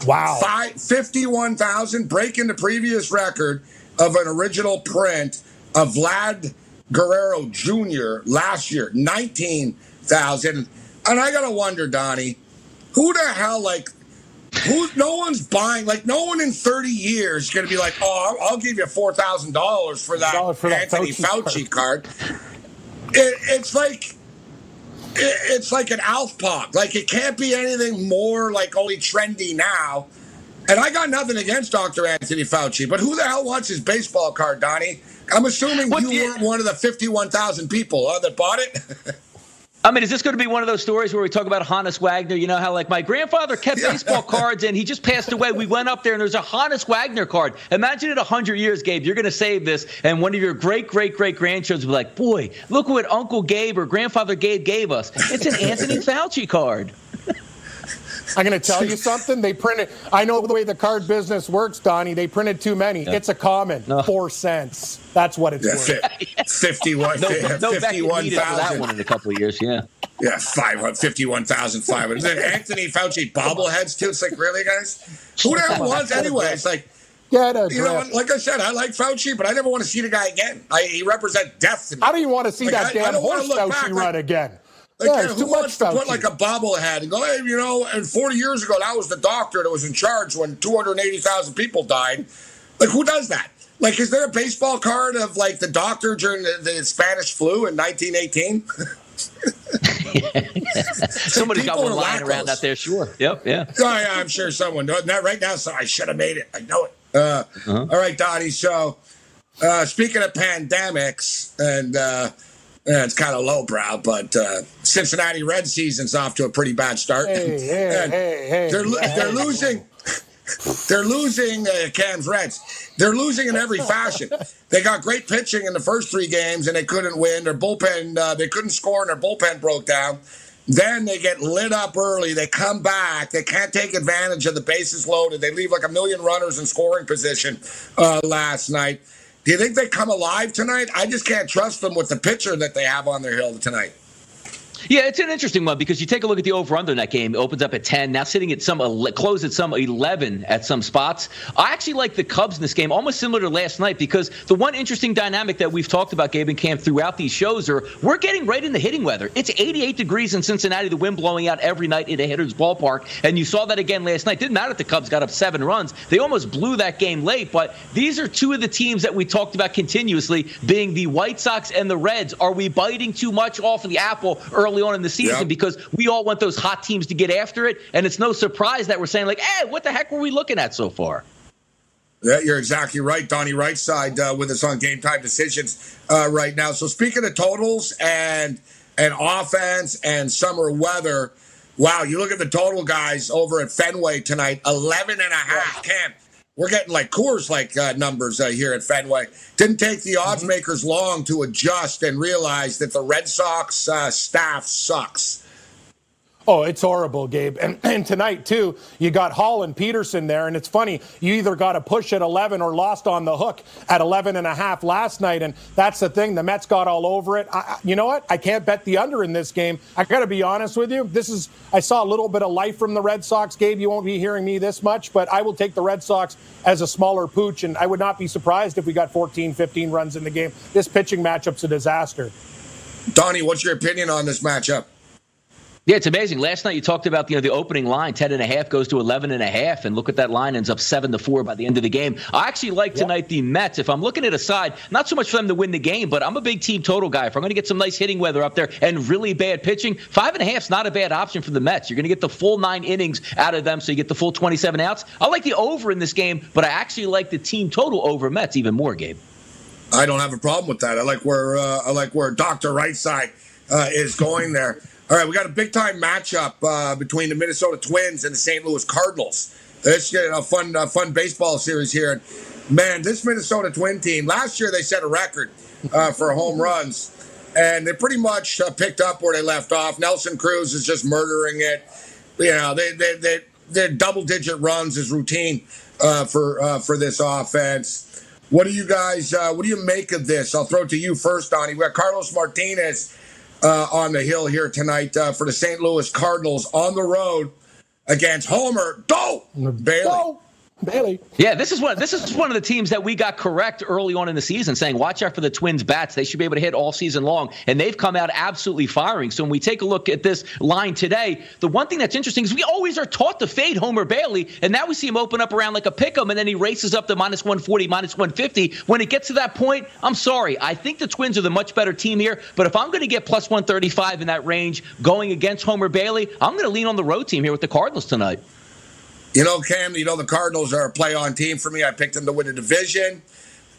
Wow. Five, 51,000, breaking the previous record of an original print of Vlad Guerrero Jr. last year, 19,000. And I got to wonder, Donnie, who the hell, like, who? No one's buying. Like no one in thirty years is going to be like, "Oh, I'll, I'll give you four thousand dollars for that for Anthony Fauci, Fauci card." card. It, it's like it's like an Alf pop. Like it can't be anything more like only trendy now. And I got nothing against Dr. Anthony Fauci, but who the hell wants his baseball card, Donnie? I'm assuming what you weren't one of the 51,000 people uh, that bought it. I mean, is this going to be one of those stories where we talk about Honus Wagner? You know how like my grandfather kept baseball cards and he just passed away. We went up there and there's a Honus Wagner card. Imagine it hundred years, Gabe. You're going to save this, and one of your great great great grandchildren will be like, "Boy, look what Uncle Gabe or Grandfather Gabe gave us. It's an Anthony Fauci card." I'm going to tell you something. They printed. I know the way the card business works, Donnie. They printed too many. Yeah. It's a common no. four cents. That's what it's yeah, worth. Fifty-one. no, no fifty-one thousand. That one in a couple of years. Yeah. Yeah, five fifty-one thousand five hundred. Anthony Fauci bobbleheads too. It's like really, guys. Who the hell wants anyway? It's like. Get a you know, like I said, I like Fauci, but I never want to see the guy again. I, he represents death to me. How do you want to see like, that I, damn I horse Fauci back, run like, again? Like, yeah, who wants to put like a bobblehead and go, hey, you know, and 40 years ago, that was the doctor that was in charge when 280,000 people died. Like, who does that? Like, is there a baseball card of like the doctor during the, the Spanish flu in 1918? Somebody's got one lying around out there, sure. Yep, yeah. Oh, yeah, I'm sure someone does. Not right now, so I should have made it. I know it. Uh, uh-huh. all right, Donnie. So, uh, speaking of pandemics and uh, yeah, it's kind of lowbrow, but uh, Cincinnati Red season's off to a pretty bad start. Hey, hey, hey, hey, they're they're losing. They're losing uh, Cam's Reds. They're losing in every fashion. They got great pitching in the first three games, and they couldn't win. Their bullpen, uh, they couldn't score, and their bullpen broke down. Then they get lit up early. They come back. They can't take advantage of the bases loaded. They leave like a million runners in scoring position uh, last night. Do you think they come alive tonight? I just can't trust them with the pitcher that they have on their hill tonight. Yeah, it's an interesting one because you take a look at the over under in that game. It opens up at 10, now sitting at some, close at some 11 at some spots. I actually like the Cubs in this game, almost similar to last night, because the one interesting dynamic that we've talked about, Gabe and Cam, throughout these shows are we're getting right in the hitting weather. It's 88 degrees in Cincinnati, the wind blowing out every night in a hitter's ballpark. And you saw that again last night. Didn't matter if the Cubs got up seven runs. They almost blew that game late, but these are two of the teams that we talked about continuously being the White Sox and the Reds. Are we biting too much off of the apple early on in the season? Because we all want those hot teams to get after it. And it's no surprise that we're saying, like, hey, what the heck were we looking at so far? Yeah, you're exactly right. Donnie Rightside uh, with us on Game Time Decisions uh, right now. So speaking of totals and and offense and summer weather, wow, you look at the total guys over at Fenway tonight, 11 and a half. Camp, we're getting like Coors like uh, numbers uh, here at Fenway. Didn't take the odds mm-hmm. makers long to adjust and realize that the Red Sox uh, staff sucks. Oh, it's horrible, Gabe. And, and tonight, too, you got Hall and Peterson there. And it's funny, you either got a push at 11 or lost on the hook at 11 and a half last night. And that's the thing. The Mets got all over it. I, you know what? I can't bet the under in this game. I got to be honest with you. This is, I saw a little bit of life from the Red Sox, Gabe. You won't be hearing me this much, but I will take the Red Sox as a smaller pooch. And I would not be surprised if we got 14, 15 runs in the game. This pitching matchup's a disaster. Donnie, what's your opinion on this matchup? Yeah, it's amazing. Last night you talked about you know the opening line, 10 and a half goes to 11 and a half, and look at that line ends up 7 to 4 by the end of the game. I actually like tonight the Mets. If I'm looking at a side, not so much for them to win the game, but I'm a big team total guy. If I'm going to get some nice hitting weather up there and really bad pitching, five and a half is not a bad option for the Mets. You're going to get the full nine innings out of them, so you get the full 27 outs. I like the over in this game, but I actually like the team total over Mets even more, Gabe. I don't have a problem with that. I like where uh, I like where Doctor Rightside uh, is going there. All right, we got a big time matchup uh, between the Minnesota Twins and the St. Louis Cardinals. It's a fun, uh, fun baseball series here. Man, this Minnesota Twin team last year they set a record uh, for home runs, and they pretty much uh, picked up where they left off. Nelson Cruz is just murdering it. You know, they they they their double digit runs is routine uh, for uh, for this offense. What do you guys? what do you make of this? I'll throw it to you first, Donnie. We got Carlos Martinez uh, on the hill here tonight uh, for the St. Louis Cardinals on the road against Homer. Go, Bailey. Bailey. Yeah, this is one. This is one of the teams that we got correct early on in the season, saying watch out for the Twins bats. They should be able to hit all season long, and they've come out absolutely firing. So when we take a look at this line today, the one thing that's interesting is we always are taught to fade Homer Bailey, and now we see him open up around like a pick'em, and then he races up to minus 140, minus 150. When it gets to that point, I'm sorry. I think the Twins are the much better team here, but if I'm going to get plus 135 in that range going against Homer Bailey, I'm going to lean on the road team here with the Cardinals tonight. You know, Cam, you know, the Cardinals are a play on team for me. I picked them to win the division.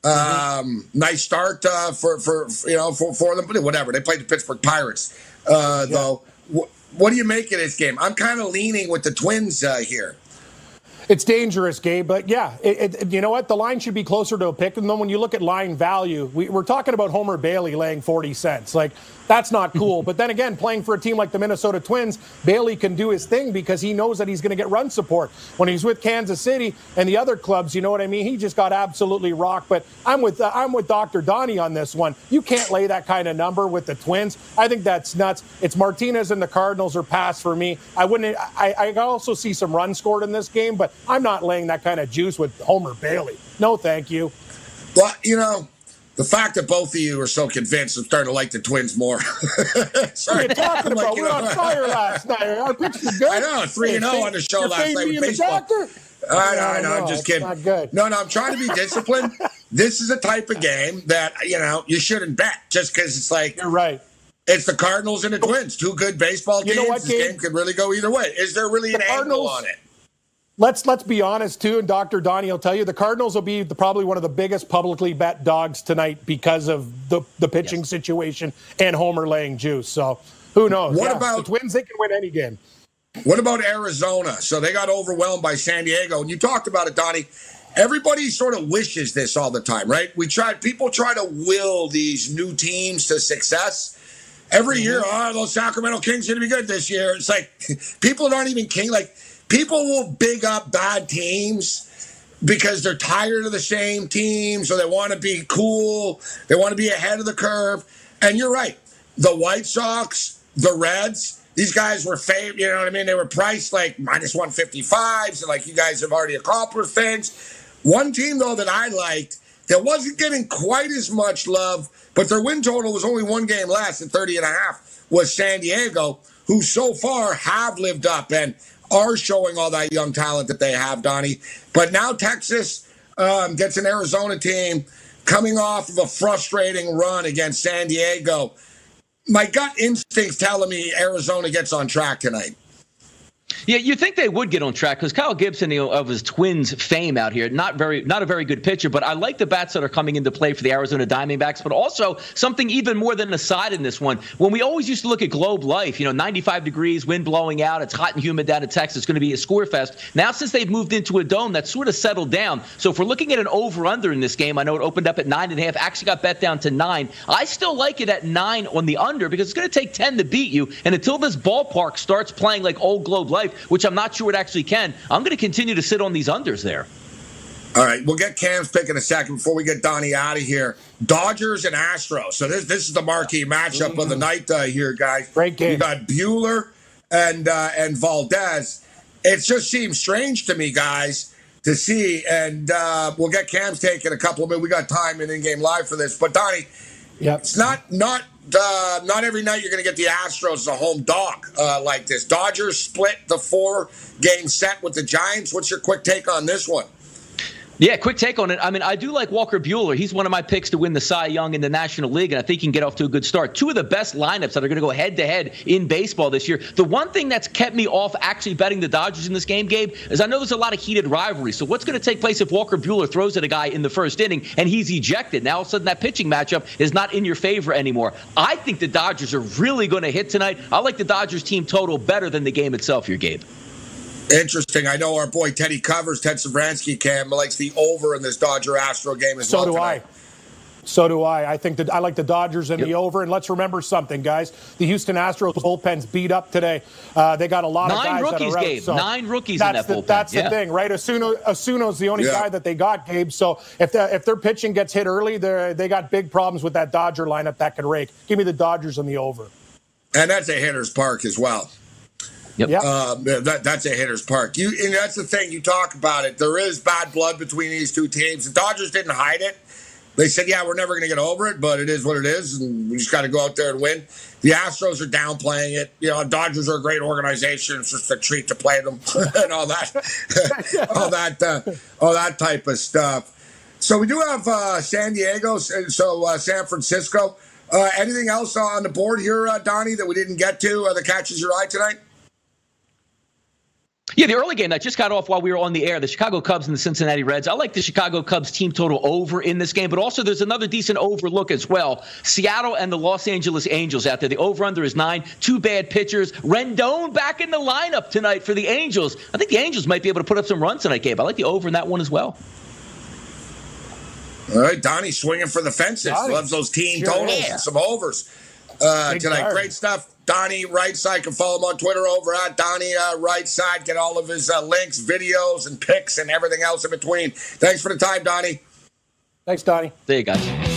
Um, nice start uh, for, for, you know, for, for them. but Whatever. They played the Pittsburgh Pirates, uh, yeah. though. what do you make of this game? I'm kind of leaning with the Twins uh, here. It's dangerous, Gabe, but yeah, it, it, you know what? The line should be closer to a pick. And then when you look at line value, we, we're talking about Homer Bailey laying 40 cents. Like, that's not cool. but then again, playing for a team like the Minnesota Twins, Bailey can do his thing because he knows that he's going to get run support. When he's with Kansas City and the other clubs, you know what I mean? He just got absolutely rocked. But I'm with uh, I'm with Dr. Donnie on this one. You can't lay that kind of number with the Twins. I think that's nuts. It's Martinez and the Cardinals are pass for me. I wouldn't. I, I also see some runs scored in this game, but I'm not laying that kind of juice with Homer Bailey. No, thank you. Well, you know, the fact that both of you are so convinced, I'm starting to like the Twins more. what are you talking about? Like, we were on fire last night. Our pitch was good. I know, 3 0 on the show last night with baseball. I know, I know. I'm just kidding. No, no, I'm trying to be disciplined. this is a type of game that, you know, you shouldn't bet just because it's like. You're right. It's the Cardinals and the Twins, two good baseball teams. You know what, this game could really go either way. Is there really the an Cardinals, angle on it? Let's let's be honest too, and Dr. Donnie will tell you the Cardinals will be the, probably one of the biggest publicly bet dogs tonight because of the the pitching yes. situation and Homer laying juice. So who knows? What yeah, about the Twins? They can win any game. What about Arizona? So they got overwhelmed by San Diego, and you talked about it, Donnie. Everybody sort of wishes this all the time, right? We try. People try to will these new teams to success. Every mm-hmm. year, oh, those Sacramento Kings are going to be good this year. It's like people aren't even king. Like people will big up bad teams because they're tired of the same teams or they want to be cool. They want to be ahead of the curve. And you're right. The White Sox, the Reds, these guys were favored. You know what I mean? They were priced like minus 155s and like you guys have already accomplished things. One team, though, that I liked that wasn't getting quite as much love, but their win total was only one game less at 30 and a half was San Diego, who so far have lived up. And are showing all that young talent that they have, Donnie. But now Texas um, gets an Arizona team coming off of a frustrating run against San Diego. My gut instinct's telling me Arizona gets on track tonight. Yeah, you think they would get on track because Kyle Gibson, you know, of his Twins fame out here, not very, not a very good pitcher. But I like the bats that are coming into play for the Arizona Diamondbacks. But also something even more than a side in this one. When we always used to look at Globe Life, you know, 95 degrees, wind blowing out, it's hot and humid down in Texas, it's going to be a score fest. Now, since they've moved into a dome, that's sort of settled down. So if we're looking at an over/under in this game, I know it opened up at nine and a half, actually got bet down to nine. I still like it at nine on the under because it's going to take 10 to beat you. And until this ballpark starts playing like old Globe Life, which I'm not sure it actually can. I'm going to continue to sit on these unders there. All right, we'll get Cam's pick in a second before we get Donnie out of here. Dodgers and Astros. So this this is the marquee matchup mm-hmm. of the night uh, here, guys. Great game. You got Buehler and uh, and Valdez. It just seems strange to me, guys, to see. And uh, we'll get Cam's take in a couple of minutes. We got time in in-game live for this. But Donnie, yep. it's not not uh, not every night you're going to get the Astros as a home dog uh, like this. Dodgers split the four game set with the Giants. What's your quick take on this one? Yeah, quick take on it. I mean, I do like Walker Buehler. He's one of my picks to win the Cy Young in the National League, and I think he can get off to a good start. Two of the best lineups that are going to go head to head in baseball this year. The one thing that's kept me off actually betting the Dodgers in this game, Gabe, is I know there's a lot of heated rivalry. So what's going to take place if Walker Buehler throws at a guy in the first inning and he's ejected? Now all of a sudden that pitching matchup is not in your favor anymore. I think the Dodgers are really going to hit tonight. I like the Dodgers team total better than the game itself here, Gabe. Interesting. I know our boy Teddy covers Ted Sevransky Cam likes the over in this Dodger Astro game as so well. So do tonight. I. So do I. I think that I like the Dodgers and yep. the over. And let's remember something, guys. The Houston Astros bullpen's beat up today. Uh, they got a lot Nine of guys rookies, that are out, Gabe. So Nine rookies that's in that the, bullpen. That's yeah. the thing, right? Osuna, Osuna's the only yeah. guy that they got, Gabe. So if the, if their pitching gets hit early, they they got big problems with that Dodger lineup that can rake. Give me the Dodgers and the over. And that's a hitter's park as well. Yep. yep. Um, that, that's a hitter's park. You and that's the thing. You talk about it. There is bad blood between these two teams. The Dodgers didn't hide it. They said, "Yeah, we're never going to get over it, but it is what it is, and we just got to go out there and win." The Astros are downplaying it. You know, Dodgers are a great organization. It's just a treat to play them and all that, all that, uh, all that type of stuff. So we do have uh, San Diego, so uh, San Francisco. Uh, anything else on the board here, uh, Donnie, that we didn't get to uh, that catches your eye tonight? Yeah, the early game that just got off while we were on the air, the Chicago Cubs and the Cincinnati Reds. I like the Chicago Cubs team total over in this game, but also there's another decent overlook as well. Seattle and the Los Angeles Angels out there. The over under is nine. Two bad pitchers. Rendon back in the lineup tonight for the Angels. I think the Angels might be able to put up some runs tonight, Gabe. I like the over in that one as well. All right, Donnie swinging for the fences. Donnie. Loves those team sure totals yeah. and some overs uh, tonight. Guard. Great stuff. Donnie Rightside can follow him on Twitter over at Donnie uh, Rightside. Get all of his uh, links, videos, and pics, and everything else in between. Thanks for the time, Donnie. Thanks, Donnie. See you guys.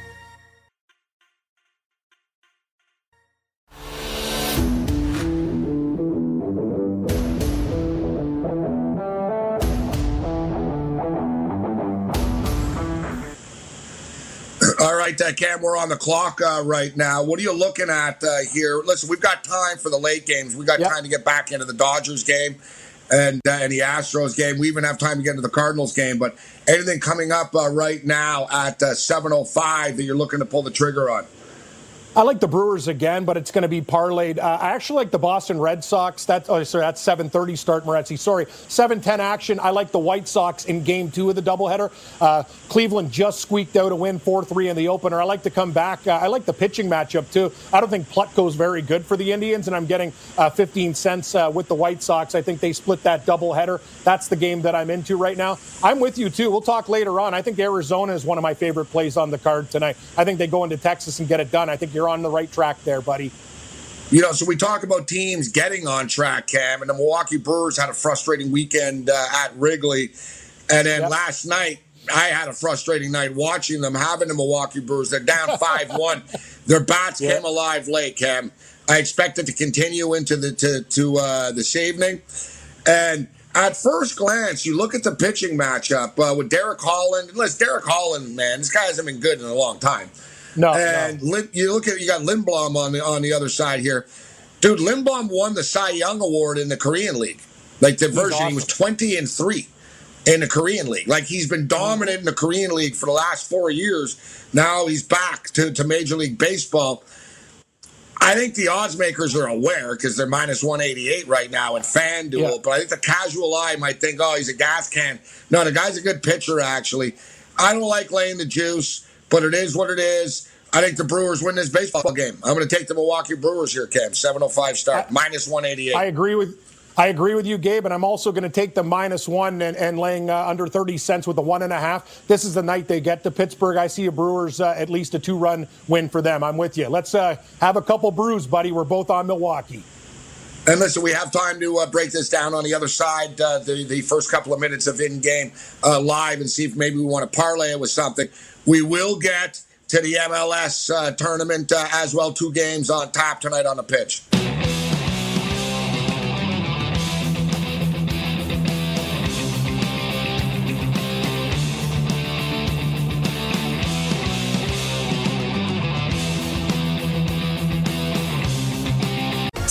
right, uh, Cam, we're on the clock uh, right now. What are you looking at uh, here? Listen, we've got time for the late games. We got yep. time to get back into the Dodgers game and uh, and the Astros game. We even have time to get into the Cardinals game. But anything coming up uh, right now at uh, 7:05 that you're looking to pull the trigger on? I like the Brewers again, but it's going to be parlayed. Uh, I actually like the Boston Red Sox. That's oh, sorry, that's 7:30 start, Moretzi. Sorry, 7:10 action. I like the White Sox in Game Two of the doubleheader. Uh, Cleveland just squeaked out a win 4-3 in the opener. I like to come back. Uh, I like the pitching matchup too. I don't think Plutko's very good for the Indians, and I'm getting uh, 15 cents uh, with the White Sox. I think they split that doubleheader. That's the game that I'm into right now. I'm with you too. We'll talk later on. I think Arizona is one of my favorite plays on the card tonight. I think they go into Texas and get it done. I think you're on the right track there, buddy. You know, so we talk about teams getting on track, Cam, and the Milwaukee Brewers had a frustrating weekend uh, at Wrigley. And then yep. last night, I had a frustrating night watching them, having the Milwaukee Brewers. They're down 5 1. Their bats yep. came alive late, Cam. I expect it to continue into the to, to uh, this evening. And at first glance, you look at the pitching matchup uh, with Derek Holland. Unless Derek Holland, man, this guy hasn't been good in a long time. No. And no. Lin, you look at you got Lindblom on the on the other side here, dude. Lindblom won the Cy Young Award in the Korean League, like the version. awesome. He was twenty and three in the Korean League. Like he's been mm-hmm. dominant in the Korean League for the last four years. Now he's back to, to Major League Baseball. I think the odds makers are aware because they're minus 188 right now in FanDuel. Yeah. But I think the casual eye might think, oh, he's a gas can. No, the guy's a good pitcher, actually. I don't like laying the juice, but it is what it is. I think the Brewers win this baseball game. I'm going to take the Milwaukee Brewers here, Cam. 705 start, minus 188. I agree with. I agree with you, Gabe, and I'm also going to take the minus one and, and laying uh, under 30 cents with the one and a half. This is the night they get to Pittsburgh. I see a Brewers uh, at least a two run win for them. I'm with you. Let's uh, have a couple brews, buddy. We're both on Milwaukee. And listen, we have time to uh, break this down on the other side, uh, the, the first couple of minutes of in game uh, live, and see if maybe we want to parlay it with something. We will get to the MLS uh, tournament uh, as well. Two games on top tonight on the pitch.